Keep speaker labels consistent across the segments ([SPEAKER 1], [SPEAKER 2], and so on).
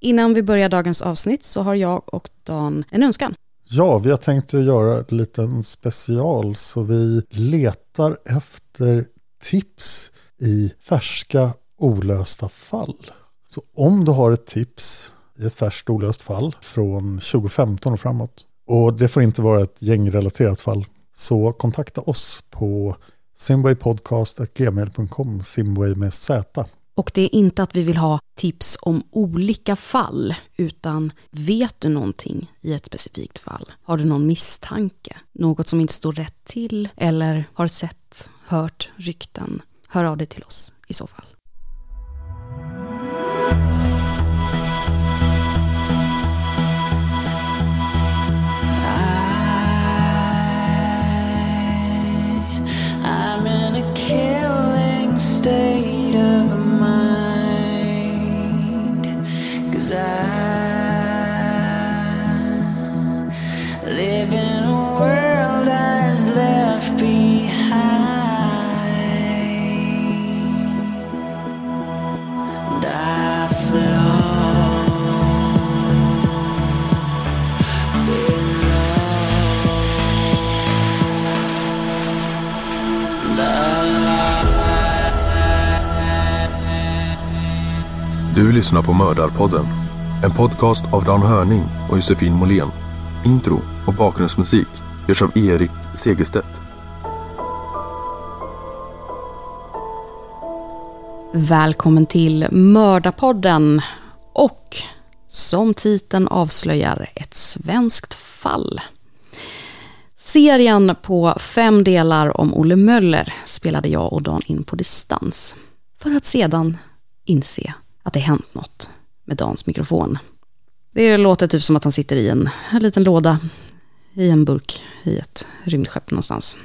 [SPEAKER 1] Innan vi börjar dagens avsnitt så har jag och Dan en önskan.
[SPEAKER 2] Ja, vi har tänkt att göra en liten special så vi letar efter tips i färska olösta fall. Så om du har ett tips i ett färskt olöst fall från 2015 och framåt och det får inte vara ett gängrelaterat fall så kontakta oss på simwaypodcast.gmail.com Simway med Z.
[SPEAKER 1] Och det är inte att vi vill ha tips om olika fall, utan vet du någonting i ett specifikt fall? Har du någon misstanke? Något som inte står rätt till? Eller har sett, hört rykten? Hör av dig till oss i så fall.
[SPEAKER 3] Du lyssnar på Mördarpodden. En podcast av Dan Hörning och Josefin Måhlén. Intro och bakgrundsmusik görs av Erik Segerstedt.
[SPEAKER 1] Välkommen till Mördarpodden och som titeln avslöjar ett svenskt fall. Serien på fem delar om Olle Möller spelade jag och Dan in på distans för att sedan inse att det hänt något med Dans mikrofon. Det låter typ som att han sitter i en, en liten låda i en burk i ett rymdskepp någonstans.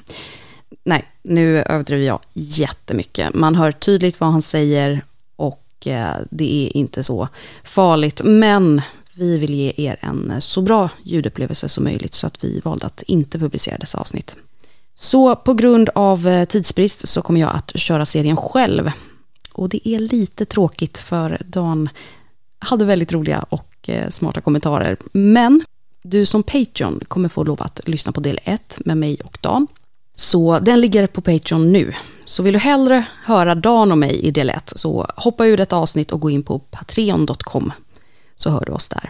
[SPEAKER 1] Nej, nu överdriver jag jättemycket. Man hör tydligt vad han säger och eh, det är inte så farligt. Men vi vill ge er en så bra ljudupplevelse som möjligt så att vi valde att inte publicera dessa avsnitt. Så på grund av eh, tidsbrist så kommer jag att köra serien själv. Och det är lite tråkigt för Dan hade väldigt roliga och eh, smarta kommentarer. Men du som Patreon kommer få lov att lyssna på del 1 med mig och Dan. Så den ligger på Patreon nu. Så vill du hellre höra Dan och mig i del 1 så hoppa ur detta avsnitt och gå in på patreon.com så hör du oss där.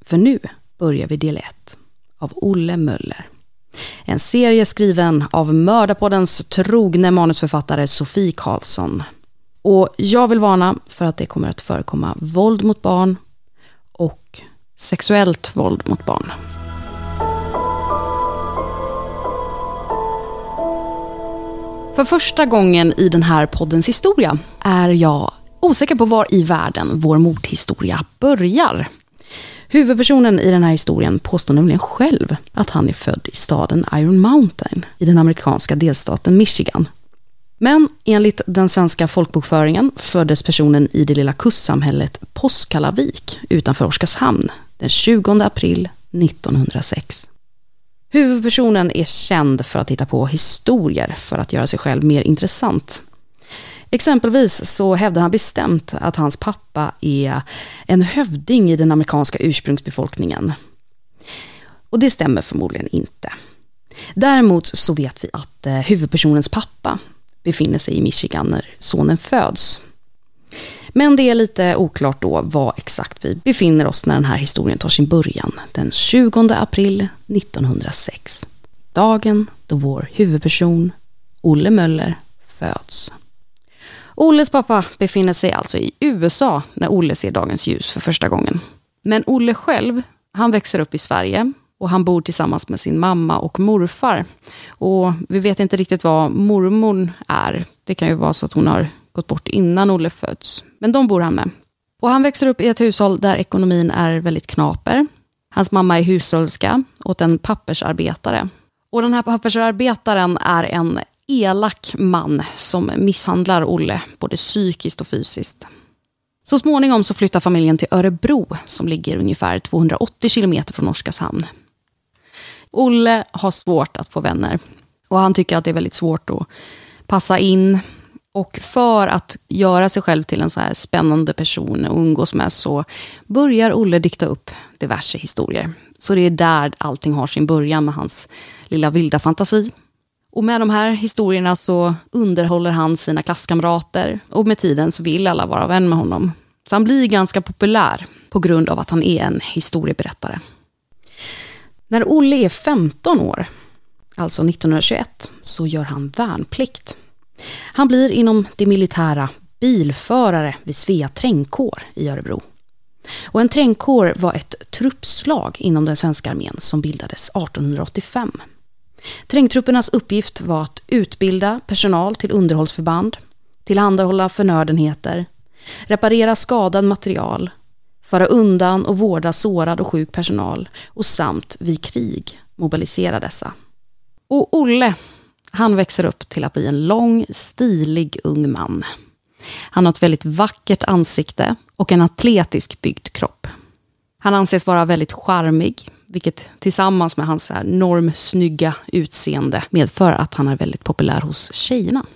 [SPEAKER 1] För nu börjar vi del 1 av Olle Möller. En serie skriven av Mördarpoddens trogne manusförfattare Sofie Karlsson. Och jag vill varna för att det kommer att förekomma våld mot barn och sexuellt våld mot barn. För första gången i den här poddens historia är jag osäker på var i världen vår mordhistoria börjar. Huvudpersonen i den här historien påstår nämligen själv att han är född i staden Iron Mountain i den amerikanska delstaten Michigan. Men enligt den svenska folkbokföringen föddes personen i det lilla kustsamhället Påskallavik utanför Oskarshamn den 20 april 1906. Huvudpersonen är känd för att hitta på historier för att göra sig själv mer intressant. Exempelvis så hävdar han bestämt att hans pappa är en hövding i den amerikanska ursprungsbefolkningen. Och det stämmer förmodligen inte. Däremot så vet vi att eh, huvudpersonens pappa befinner sig i Michigan när sonen föds. Men det är lite oklart då var exakt vi befinner oss när den här historien tar sin början. Den 20 april 1906. Dagen då vår huvudperson, Olle Möller, föds. Olles pappa befinner sig alltså i USA när Olle ser dagens ljus för första gången. Men Olle själv, han växer upp i Sverige och han bor tillsammans med sin mamma och morfar. Och vi vet inte riktigt vad mormor är. Det kan ju vara så att hon har gått bort innan Olle föds. Men de bor han med. Och han växer upp i ett hushåll där ekonomin är väldigt knaper. Hans mamma är hushållerska åt en pappersarbetare. Och den här pappersarbetaren är en elak man som misshandlar Olle både psykiskt och fysiskt. Så småningom så flyttar familjen till Örebro som ligger ungefär 280 kilometer från Oskarshamn. Olle har svårt att få vänner och han tycker att det är väldigt svårt att passa in. Och för att göra sig själv till en så här spännande person att umgås med så börjar Olle dikta upp diverse historier. Så det är där allting har sin början med hans lilla vilda fantasi. Och med de här historierna så underhåller han sina klasskamrater och med tiden så vill alla vara vän med honom. Så han blir ganska populär på grund av att han är en historieberättare. När Olle är 15 år, alltså 1921, så gör han värnplikt. Han blir inom det militära bilförare vid Svea trängkår i Örebro. Och en trängkår var ett truppslag inom den svenska armén som bildades 1885. Trängtruppernas uppgift var att utbilda personal till underhållsförband, tillhandahålla förnödenheter, reparera skadad material, föra undan och vårda sårad och sjuk personal och samt vid krig mobilisera dessa. Och Olle, han växer upp till att bli en lång, stilig ung man. Han har ett väldigt vackert ansikte och en atletisk byggd kropp. Han anses vara väldigt charmig, vilket tillsammans med hans normsnygga utseende medför att han är väldigt populär hos tjejerna.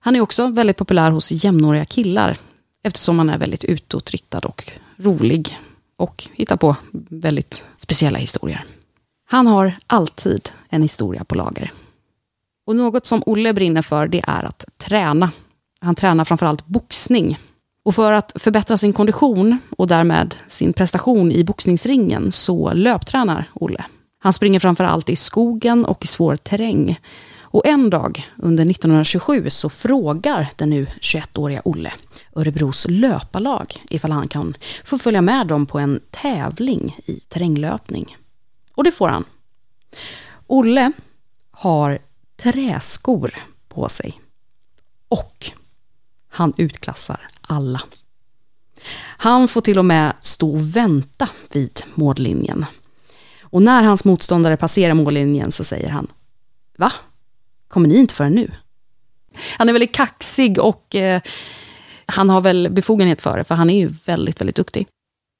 [SPEAKER 1] Han är också väldigt populär hos jämnåriga killar eftersom han är väldigt utåtriktad och rolig och hittar på väldigt speciella historier. Han har alltid en historia på lager. Och något som Olle brinner för det är att träna. Han tränar framförallt boxning och för att förbättra sin kondition och därmed sin prestation i boxningsringen så löptränar Olle. Han springer framförallt i skogen och i svår terräng. Och en dag under 1927 så frågar den nu 21-åriga Olle Örebros löparlag ifall han kan få följa med dem på en tävling i terränglöpning. Och det får han. Olle har träskor på sig. Och han utklassar alla. Han får till och med stå och vänta vid mållinjen. Och när hans motståndare passerar mållinjen så säger han Va? Kommer ni inte förrän nu? Han är väldigt kaxig och eh, han har väl befogenhet för det, för han är ju väldigt, väldigt duktig.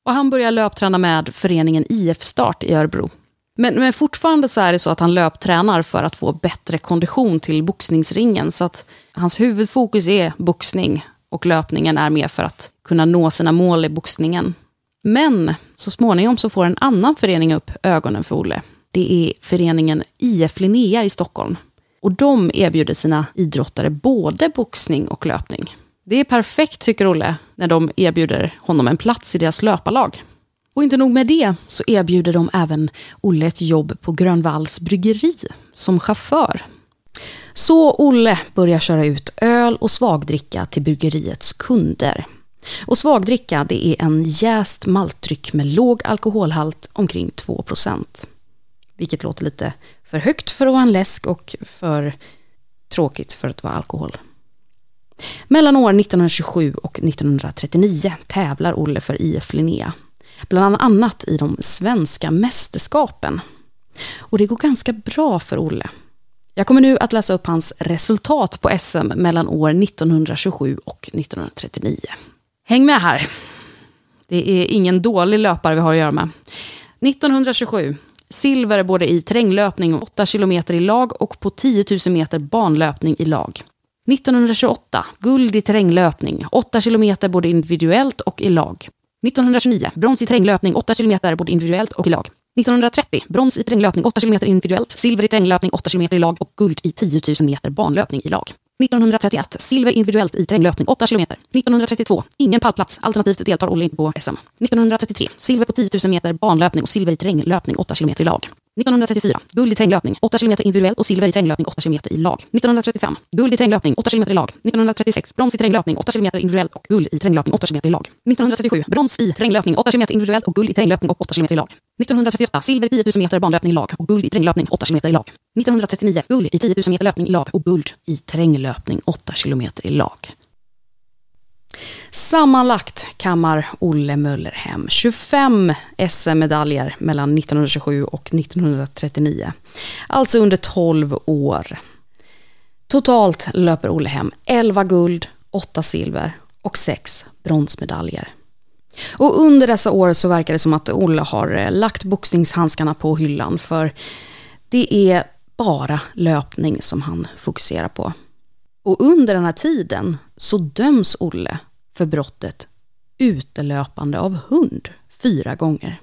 [SPEAKER 1] Och han börjar löpträna med föreningen IF Start i Örebro. Men, men fortfarande så är det så att han löptränar för att få bättre kondition till boxningsringen. Så att hans huvudfokus är boxning och löpningen är mer för att kunna nå sina mål i boxningen. Men så småningom så får en annan förening upp ögonen för Olle. Det är föreningen IF Linnea i Stockholm. Och de erbjuder sina idrottare både boxning och löpning. Det är perfekt, tycker Olle, när de erbjuder honom en plats i deras löparlag. Och inte nog med det, så erbjuder de även Olle ett jobb på Grönvalls bryggeri som chaufför. Så Olle börjar köra ut öl och svagdricka till bryggeriets kunder. Och svagdricka det är en jäst maltdryck med låg alkoholhalt omkring 2% Vilket låter lite för högt för att vara en läsk och för tråkigt för att vara alkohol. Mellan år 1927 och 1939 tävlar Olle för IF Linnea. Bland annat i de svenska mästerskapen. Och det går ganska bra för Olle. Jag kommer nu att läsa upp hans resultat på SM mellan år 1927 och 1939. Häng med här. Det är ingen dålig löpare vi har att göra med. 1927. Silver både i terränglöpning 8 km i lag och på 10 000 meter banlöpning i lag. 1928. Guld i terränglöpning 8 km både individuellt och i lag. 1929. Brons i terränglöpning 8 km både individuellt och i lag. 1930. Brons i terränglöpning 8 km individuellt, silver i terränglöpning 8 km i lag och guld i 10 000 meter banlöpning i lag. 1931. Silver individuellt i terränglöpning 8 km. 1932. Ingen pallplats, alternativt deltar Olle inte på SM. 1933. Silver på 10 000 meter banlöpning och silver i terränglöpning 8 km i lag. 1934. Guld i terränglöpning, 8 km individuellt och silver i terränglöpning 8 km i lag. 1935. Guld i terränglöpning, 8 km i lag. 1936. Brons i terränglöpning, 8 km individuellt och guld i terränglöpning 8 km i lag. 1937. Brons i terränglöpning, 8 km individuellt och guld i terränglöpning och 8 km i lag. 1938. Silver i 10 000 meter banlöpning i lag och guld i terränglöpning 8 km i lag. 1939. Guld i 10 000 meter löpning i lag och guld i terränglöpning 8 km i lag. Sammanlagt kammar Olle Möller hem 25 SM-medaljer mellan 1927 och 1939. Alltså under 12 år. Totalt löper Olle hem 11 guld, 8 silver och 6 bronsmedaljer. Och under dessa år så verkar det som att Olle har eh, lagt boxningshandskarna på hyllan för det är bara löpning som han fokuserar på. Och under den här tiden så döms Olle för brottet utelöpande av hund fyra gånger.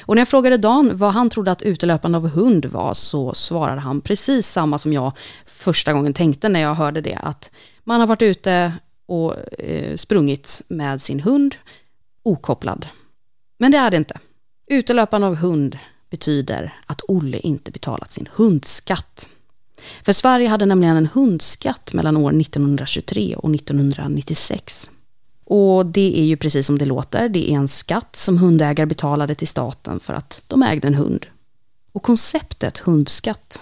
[SPEAKER 1] Och när jag frågade Dan vad han trodde att utelöpande av hund var så svarade han precis samma som jag första gången tänkte när jag hörde det. Att man har varit ute och eh, sprungit med sin hund okopplad. Men det är det inte. Utelöpande av hund betyder att Olle inte betalat sin hundskatt. För Sverige hade nämligen en hundskatt mellan år 1923 och 1996. Och det är ju precis som det låter, det är en skatt som hundägare betalade till staten för att de ägde en hund. Och konceptet hundskatt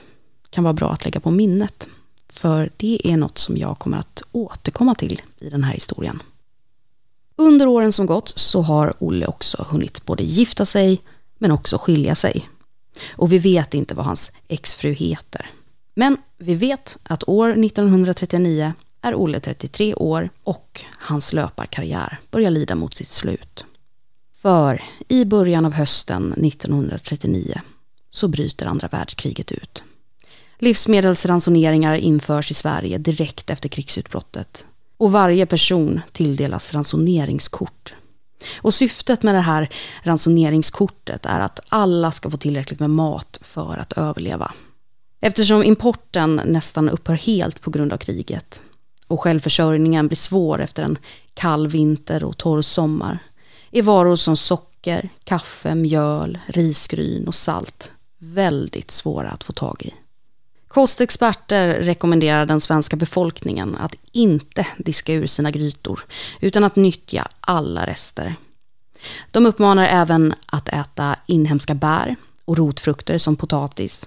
[SPEAKER 1] kan vara bra att lägga på minnet. För det är något som jag kommer att återkomma till i den här historien. Under åren som gått så har Olle också hunnit både gifta sig men också skilja sig. Och vi vet inte vad hans exfru heter. Men vi vet att år 1939 är Olle 33 år och hans löparkarriär börjar lida mot sitt slut. För i början av hösten 1939 så bryter andra världskriget ut. Livsmedelsransoneringar införs i Sverige direkt efter krigsutbrottet och varje person tilldelas ransoneringskort. Och syftet med det här ransoneringskortet är att alla ska få tillräckligt med mat för att överleva. Eftersom importen nästan upphör helt på grund av kriget och självförsörjningen blir svår efter en kall vinter och torr sommar är varor som socker, kaffe, mjöl, risgryn och salt väldigt svåra att få tag i. Kostexperter rekommenderar den svenska befolkningen att inte diska ur sina grytor utan att nyttja alla rester. De uppmanar även att äta inhemska bär och rotfrukter som potatis.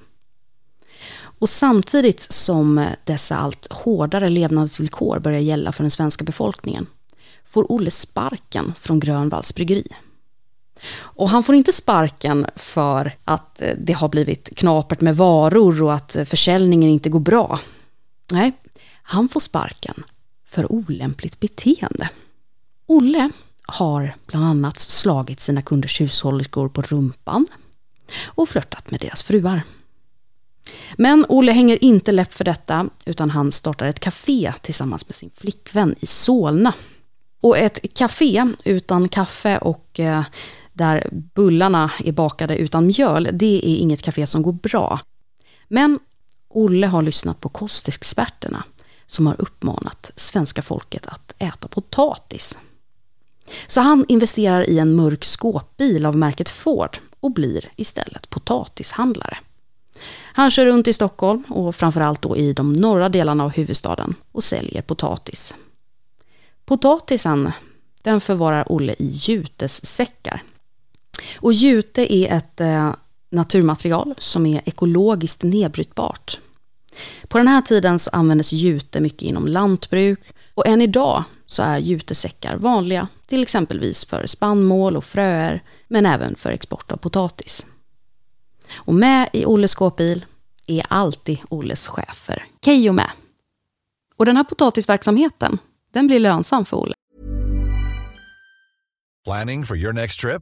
[SPEAKER 1] Och samtidigt som eh, dessa allt hårdare levnadsvillkor börjar gälla för den svenska befolkningen får Olle sparken från Grönvalls bryggeri. Och han får inte sparken för att eh, det har blivit knapert med varor och att eh, försäljningen inte går bra. Nej, han får sparken för olämpligt beteende. Olle har bland annat slagit sina kunders hushållerskor på rumpan och flörtat med deras fruar. Men Olle hänger inte läpp för detta utan han startar ett café tillsammans med sin flickvän i Solna. Och ett café utan kaffe och eh, där bullarna är bakade utan mjöl, det är inget café som går bra. Men Olle har lyssnat på kostexperterna som har uppmanat svenska folket att äta potatis. Så han investerar i en mörk skåpbil av märket Ford och blir istället potatishandlare. Han kör runt i Stockholm och framförallt då i de norra delarna av huvudstaden och säljer potatis. Potatisen, den förvarar Olle i jutessäckar. Och jute är ett eh, naturmaterial som är ekologiskt nedbrytbart. På den här tiden så användes jute mycket inom lantbruk och än idag så är jutesäckar vanliga, till exempelvis för spannmål och fröer, men även för export av potatis. Och med i Olles skåpbil är alltid Olles chefer, Keyyo med. Och den här potatisverksamheten, den blir lönsam för Olle.
[SPEAKER 4] Planning for your next trip?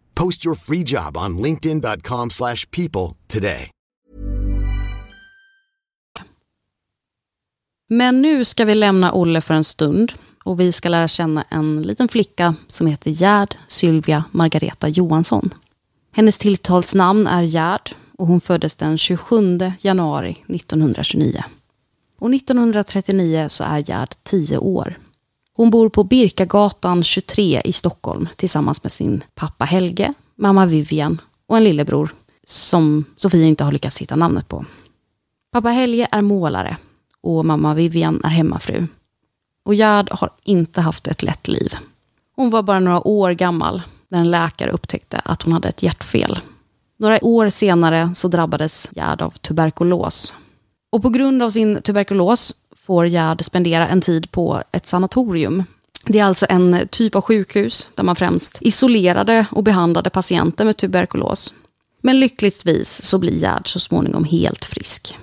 [SPEAKER 5] Post your free job on linkedin.com slash people today.
[SPEAKER 1] Men nu ska vi lämna Olle för en stund och vi ska lära känna en liten flicka som heter Gerd Sylvia Margareta Johansson. Hennes tilltalsnamn är Gerd och hon föddes den 27 januari 1929. Och 1939 så är Gerd 10 år. Hon bor på Birkagatan 23 i Stockholm tillsammans med sin pappa Helge, mamma Vivian och en lillebror som Sofia inte har lyckats hitta namnet på. Pappa Helge är målare och mamma Vivian är hemmafru. Och Gerd har inte haft ett lätt liv. Hon var bara några år gammal när en läkare upptäckte att hon hade ett hjärtfel. Några år senare så drabbades Gerd av tuberkulos. Och på grund av sin tuberkulos får Gerd spendera en tid på ett sanatorium. Det är alltså en typ av sjukhus där man främst isolerade och behandlade patienter med tuberkulos. Men lyckligtvis så blir Gerd så småningom helt frisk.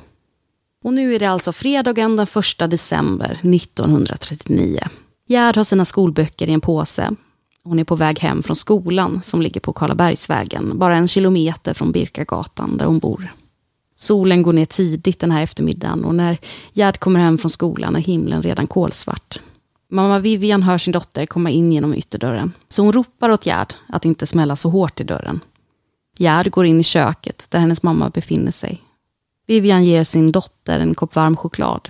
[SPEAKER 1] Och nu är det alltså fredagen den 1 december 1939. Gerd har sina skolböcker i en påse. Hon är på väg hem från skolan som ligger på Karlabergsvägen, bara en kilometer från Birkagatan där hon bor. Solen går ner tidigt den här eftermiddagen och när Gerd kommer hem från skolan är himlen redan kolsvart. Mamma Vivian hör sin dotter komma in genom ytterdörren, så hon ropar åt Gerd att inte smälla så hårt i dörren. Gerd går in i köket där hennes mamma befinner sig. Vivian ger sin dotter en kopp varm choklad.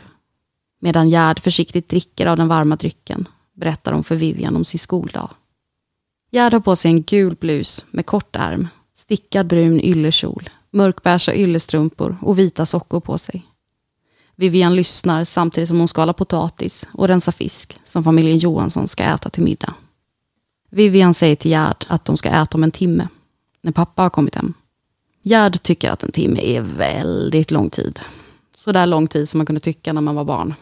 [SPEAKER 1] Medan Gerd försiktigt dricker av den varma drycken berättar hon för Vivian om sin skoldag. Gerd har på sig en gul blus med kort ärm, stickad brun yllekjol, mörkbeiga yllestrumpor och vita sockor på sig. Vivian lyssnar samtidigt som hon skalar potatis och rensar fisk som familjen Johansson ska äta till middag. Vivian säger till Gerd att de ska äta om en timme, när pappa har kommit hem. Gerd tycker att en timme är väldigt lång tid. Så där lång tid som man kunde tycka när man var barn.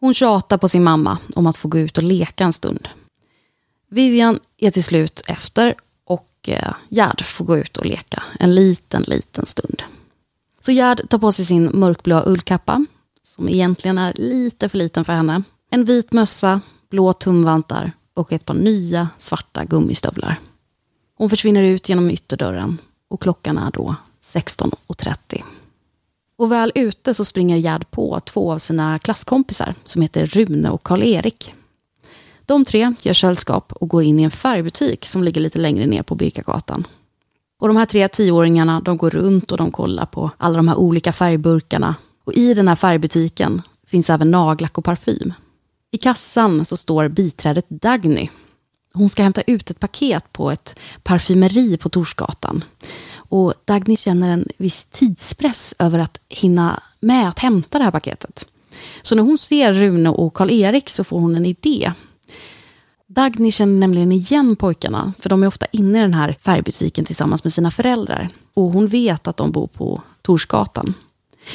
[SPEAKER 1] Hon tjatar på sin mamma om att få gå ut och leka en stund. Vivian är till slut efter och eh, Gerd får gå ut och leka en liten, liten stund. Så Gerd tar på sig sin mörkblå ullkappa, som egentligen är lite för liten för henne. En vit mössa, blå tumvantar och ett par nya svarta gummistövlar. Hon försvinner ut genom ytterdörren och klockan är då 16.30. Och väl ute så springer Gerd på två av sina klasskompisar som heter Rune och Karl-Erik. De tre gör sällskap och går in i en färgbutik som ligger lite längre ner på Birkagatan. Och de här tre tioåringarna de går runt och de kollar på alla de här olika färgburkarna. Och i den här färgbutiken finns även nagellack och parfym. I kassan så står biträdet Dagny. Hon ska hämta ut ett paket på ett parfymeri på Torsgatan. Och Dagny känner en viss tidspress över att hinna med att hämta det här paketet. Så när hon ser Rune och Karl-Erik så får hon en idé. Dagny känner nämligen igen pojkarna, för de är ofta inne i den här färgbutiken tillsammans med sina föräldrar. Och hon vet att de bor på Torsgatan.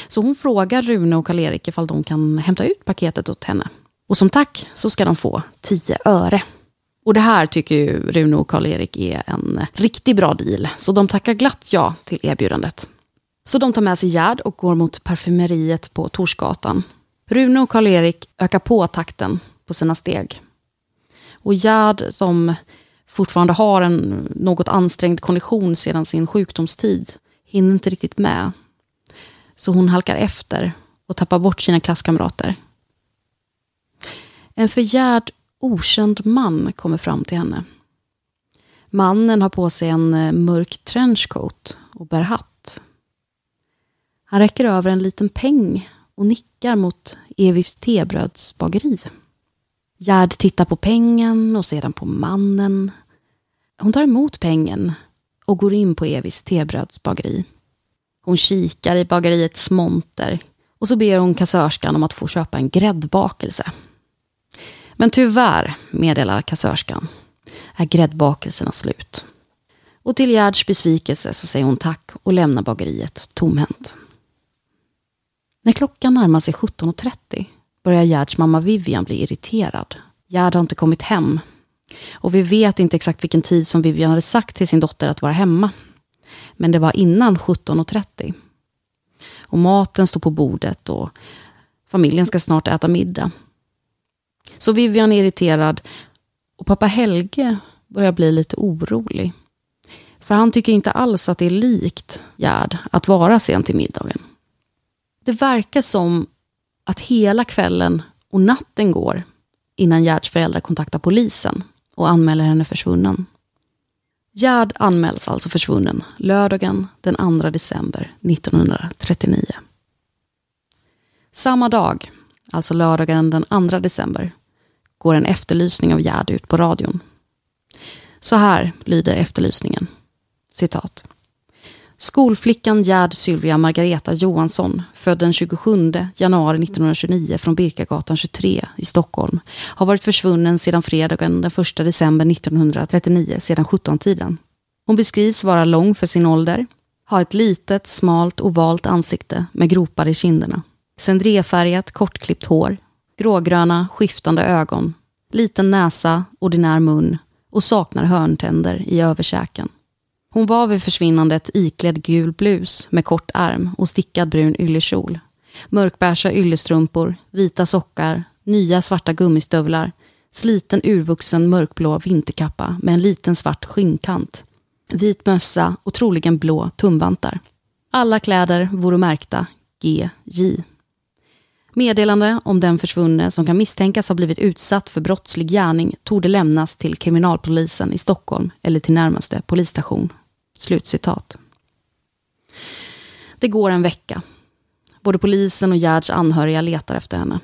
[SPEAKER 1] Så hon frågar Rune och Karl-Erik ifall de kan hämta ut paketet åt henne. Och som tack så ska de få 10 öre. Och det här tycker ju Rune och Karl-Erik är en riktigt bra deal, så de tackar glatt ja till erbjudandet. Så de tar med sig Gerd och går mot parfymeriet på Torsgatan. Rune och Karl-Erik ökar på takten på sina steg. Och Gerd, som fortfarande har en något ansträngd kondition sedan sin sjukdomstid, hinner inte riktigt med. Så hon halkar efter och tappar bort sina klasskamrater. En för Gerd okänd man kommer fram till henne. Mannen har på sig en eh, mörk trenchcoat och bär hatt. Han räcker över en liten peng och nickar mot Evis tebrödsbageri. Gerd tittar på pengen och sedan på mannen. Hon tar emot pengen och går in på Evis tebrödsbageri. Hon kikar i bageriets monter och så ber hon kassörskan om att få köpa en gräddbakelse. Men tyvärr, meddelar kassörskan, är gräddbakelserna slut. Och till Gerds besvikelse så säger hon tack och lämnar bageriet tomhänt. När klockan närmar sig 17.30 börjar Gerds mamma Vivian bli irriterad. Gerd har inte kommit hem. Och vi vet inte exakt vilken tid som Vivian hade sagt till sin dotter att vara hemma. Men det var innan 17.30. Och maten står på bordet och familjen ska snart äta middag. Så Vivian är irriterad och pappa Helge börjar bli lite orolig. För han tycker inte alls att det är likt Gerd att vara sen till middagen. Det verkar som att hela kvällen och natten går innan Gerds föräldrar kontaktar polisen och anmäler henne försvunnen. Gerd anmäls alltså försvunnen lördagen den 2 december 1939. Samma dag, alltså lördagen den 2 december, går en efterlysning av Gerd ut på radion. Så här lyder efterlysningen. Citat. Skolflickan Gerd Sylvia Margareta Johansson, född den 27 januari 1929 från Birkagatan 23 i Stockholm, har varit försvunnen sedan fredagen den 1 december 1939 sedan 17-tiden. Hon beskrivs vara lång för sin ålder, ha ett litet, smalt, ovalt ansikte med gropar i kinderna, cendréfärgat, kortklippt hår, grågröna, skiftande ögon, liten näsa, ordinär mun och saknar hörntänder i överkäken. Hon var vid försvinnandet iklädd gul blus med kort arm och stickad brun yllekjol. Mörkbeiga yllestrumpor, vita sockar, nya svarta gummistövlar, sliten urvuxen mörkblå vinterkappa med en liten svart skinnkant, vit mössa och troligen blå tumvantar. Alla kläder vore märkta GJ. Meddelande om den försvunne som kan misstänkas ha blivit utsatt för brottslig gärning torde lämnas till kriminalpolisen i Stockholm eller till närmaste polisstation. Slutcitat. Det går en vecka. Både polisen och Gerds anhöriga letar efter henne.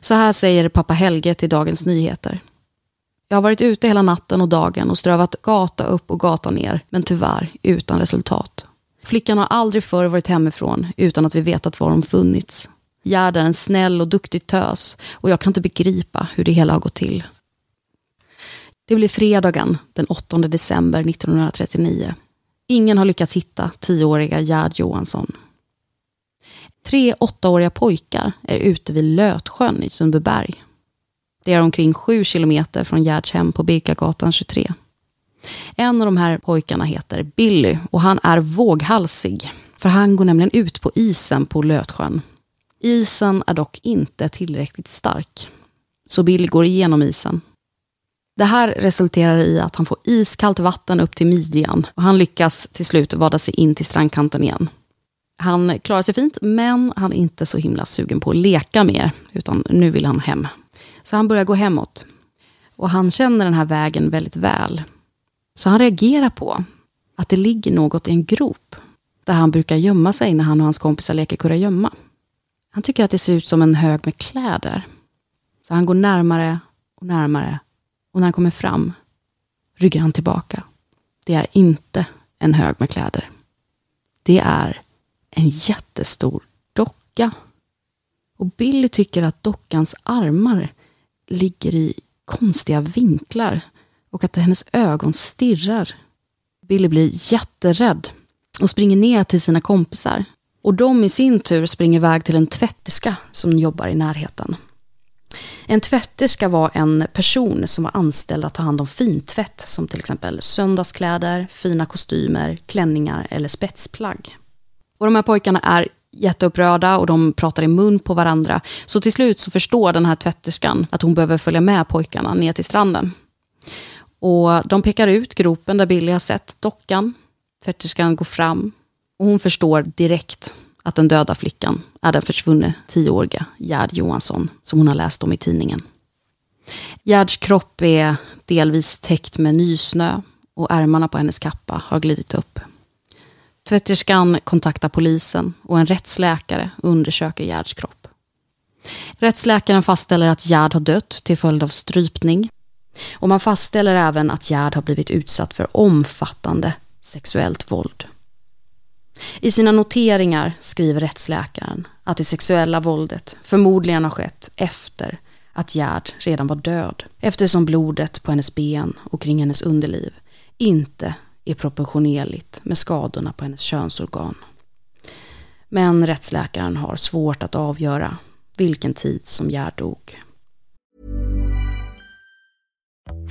[SPEAKER 1] Så här säger pappa Helge till Dagens Nyheter. Jag har varit ute hela natten och dagen och strövat gata upp och gata ner, men tyvärr utan resultat. Flickan har aldrig förr varit hemifrån utan att vi vetat var hon funnits. Gerd är en snäll och duktig tös och jag kan inte begripa hur det hela har gått till. Det blir fredagen den 8 december 1939. Ingen har lyckats hitta tioåriga Gerd Johansson. Tre åttaåriga pojkar är ute vid Lötsjön i Sundbyberg. Det är omkring sju kilometer från Gerds hem på Birkagatan 23. En av de här pojkarna heter Billy och han är våghalsig. För han går nämligen ut på isen på Lötsjön Isen är dock inte tillräckligt stark. Så Billy går igenom isen. Det här resulterar i att han får iskallt vatten upp till midjan och han lyckas till slut vada sig in till strandkanten igen. Han klarar sig fint, men han är inte så himla sugen på att leka mer, utan nu vill han hem. Så han börjar gå hemåt. Och han känner den här vägen väldigt väl. Så han reagerar på att det ligger något i en grop där han brukar gömma sig när han och hans kompisar leker kurragömma. Han tycker att det ser ut som en hög med kläder. Så han går närmare och närmare och när han kommer fram ryggar han tillbaka. Det är inte en hög med kläder. Det är en jättestor docka. Och Billy tycker att dockans armar ligger i konstiga vinklar och att hennes ögon stirrar. Billy blir jätterädd och springer ner till sina kompisar. Och de i sin tur springer iväg till en tvätterska som jobbar i närheten. En tvätterska var en person som var anställd att ta hand om fintvätt som till exempel söndagskläder, fina kostymer, klänningar eller spetsplagg. Och de här pojkarna är jätteupprörda och de pratar i mun på varandra. Så till slut så förstår den här tvätterskan att hon behöver följa med pojkarna ner till stranden. Och de pekar ut gropen där Billy har sett dockan. Tvätterskan går fram och hon förstår direkt att den döda flickan är den försvunne tioåriga Gerd Johansson som hon har läst om i tidningen. Gerds kropp är delvis täckt med nysnö och ärmarna på hennes kappa har glidit upp. Tvätterskan kontaktar polisen och en rättsläkare undersöker Gerds kropp. Rättsläkaren fastställer att Gerd har dött till följd av strypning. Och man fastställer även att Gerd har blivit utsatt för omfattande sexuellt våld. I sina noteringar skriver rättsläkaren att det sexuella våldet förmodligen har skett efter att Gerd redan var död eftersom blodet på hennes ben och kring hennes underliv inte är proportionerligt med skadorna på hennes könsorgan. Men rättsläkaren har svårt att avgöra vilken tid som Gerd dog.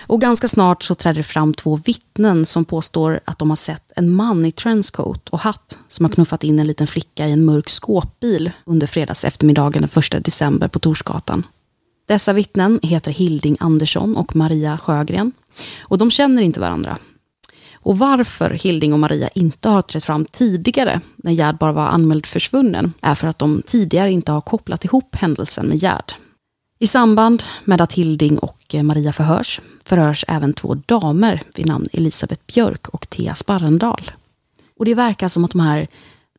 [SPEAKER 1] Och ganska snart så träder det fram två vittnen som påstår att de har sett en man i trenchcoat och hatt som har knuffat in en liten flicka i en mörk skåpbil under fredags eftermiddagen den 1 december på Torsgatan. Dessa vittnen heter Hilding Andersson och Maria Sjögren och de känner inte varandra. Och varför Hilding och Maria inte har trätt fram tidigare, när Gerd bara var anmäld försvunnen, är för att de tidigare inte har kopplat ihop händelsen med Gerd. I samband med att Hilding och eh, Maria förhörs, förhörs även två damer vid namn Elisabeth Björk och Thea Sparrendal. Och det verkar som att de här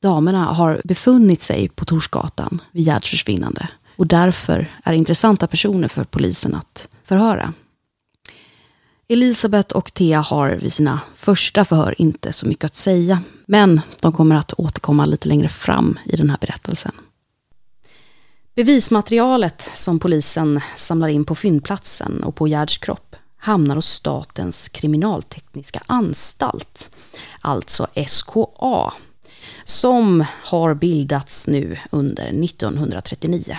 [SPEAKER 1] damerna har befunnit sig på Torsgatan vid Gerds försvinnande och därför är intressanta personer för polisen att förhöra. Elisabeth och Thea har vid sina första förhör inte så mycket att säga, men de kommer att återkomma lite längre fram i den här berättelsen. Bevismaterialet som polisen samlar in på fyndplatsen och på Gerds kropp hamnar hos Statens kriminaltekniska anstalt, alltså SKA, som har bildats nu under 1939.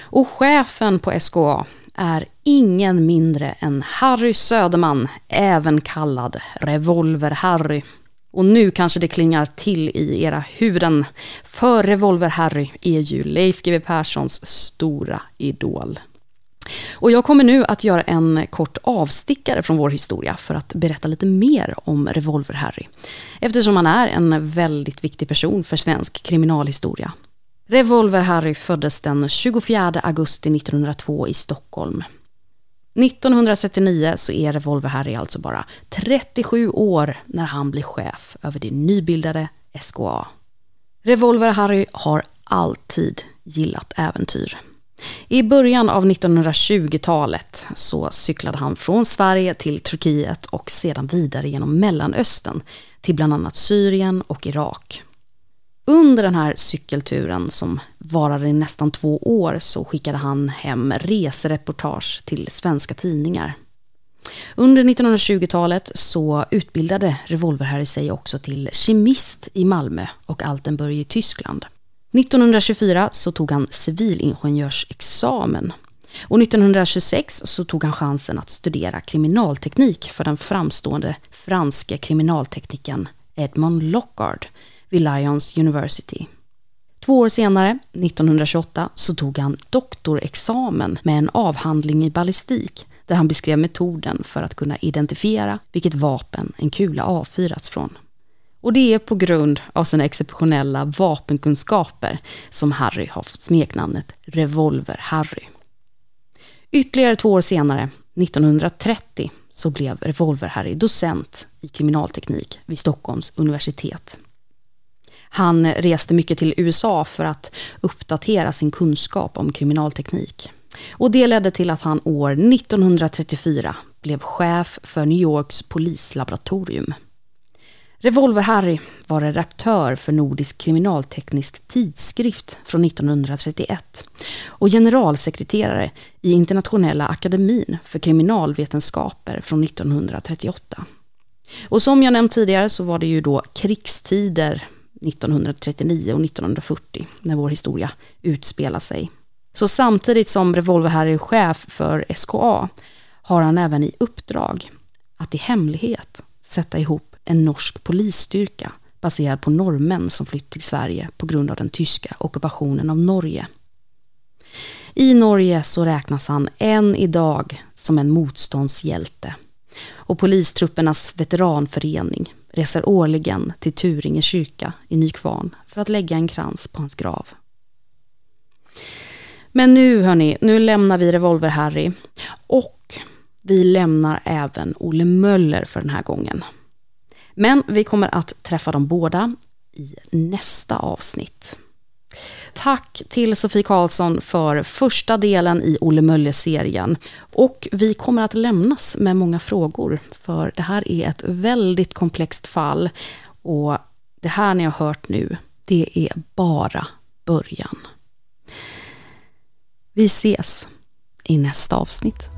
[SPEAKER 1] Och chefen på SKA är ingen mindre än Harry Söderman, även kallad Revolver-Harry. Och nu kanske det klingar till i era huvuden, för Revolver-Harry är ju Leif GW Perssons stora idol. Och jag kommer nu att göra en kort avstickare från vår historia för att berätta lite mer om Revolver-Harry. Eftersom han är en väldigt viktig person för svensk kriminalhistoria. Revolver-Harry föddes den 24 augusti 1902 i Stockholm. 1939 så är Revolver-Harry alltså bara 37 år när han blir chef över det nybildade SKA. Revolver-Harry har alltid gillat äventyr. I början av 1920-talet så cyklade han från Sverige till Turkiet och sedan vidare genom Mellanöstern till bland annat Syrien och Irak. Under den här cykelturen som varade i nästan två år så skickade han hem resereportage till svenska tidningar. Under 1920-talet så utbildade Revolver-Harry sig också till kemist i Malmö och Altenburg i Tyskland. 1924 så tog han civilingenjörsexamen och 1926 så tog han chansen att studera kriminalteknik för den framstående franske kriminalteknikern Edmond Lockard vid Lyons University. Två år senare, 1928, så tog han doktorexamen med en avhandling i ballistik där han beskrev metoden för att kunna identifiera vilket vapen en kula avfyrats från. Och det är på grund av sina exceptionella vapenkunskaper som Harry har fått smeknamnet Revolver-Harry. Ytterligare två år senare, 1930, så blev Revolver-Harry docent i kriminalteknik vid Stockholms universitet. Han reste mycket till USA för att uppdatera sin kunskap om kriminalteknik. Och det ledde till att han år 1934 blev chef för New Yorks polislaboratorium. Revolver-Harry var redaktör för Nordisk kriminalteknisk tidskrift från 1931 och generalsekreterare i Internationella akademin för kriminalvetenskaper från 1938. Och som jag nämnt tidigare så var det ju då krigstider 1939 och 1940 när vår historia utspelar sig. Så samtidigt som Revolver-Harry är chef för SKA har han även i uppdrag att i hemlighet sätta ihop en norsk polisstyrka baserad på norrmän som flytt till Sverige på grund av den tyska ockupationen av Norge. I Norge så räknas han än idag som en motståndshjälte och polistruppernas veteranförening reser årligen till Turinge kyrka i Nykvarn för att lägga en krans på hans grav. Men nu hörni, nu lämnar vi Revolver-Harry och vi lämnar även Olle Möller för den här gången. Men vi kommer att träffa dem båda i nästa avsnitt. Tack till Sofie Karlsson för första delen i Olle Möller-serien. Och vi kommer att lämnas med många frågor, för det här är ett väldigt komplext fall. Och det här ni har hört nu, det är bara början. Vi ses i nästa avsnitt.